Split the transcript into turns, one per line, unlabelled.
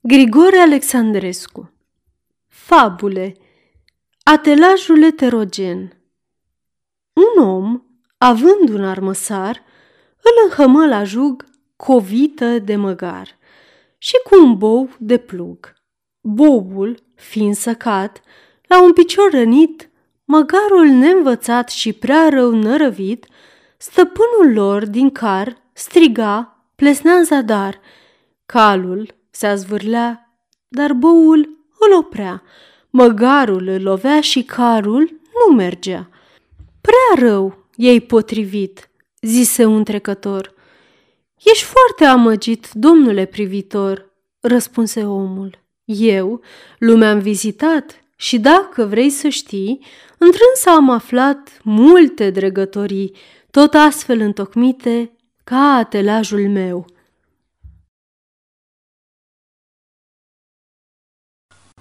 Grigore Alexandrescu Fabule Atelajul eterogen Un om, având un armăsar, îl înhămă la jug covită de măgar și cu un bou de plug. Bobul, fiind săcat, la un picior rănit, măgarul neînvățat și prea rău nărăvit, stăpânul lor din car striga, plesnea în zadar. Calul se zvârlea, dar boul îl oprea. Măgarul îl lovea și carul nu mergea. Prea rău ei potrivit, zise un trecător. Ești foarte amăgit, domnule privitor, răspunse omul. Eu, lumea am vizitat și dacă vrei să știi, întrânsa am aflat multe dregătorii, tot astfel întocmite ca atelajul meu.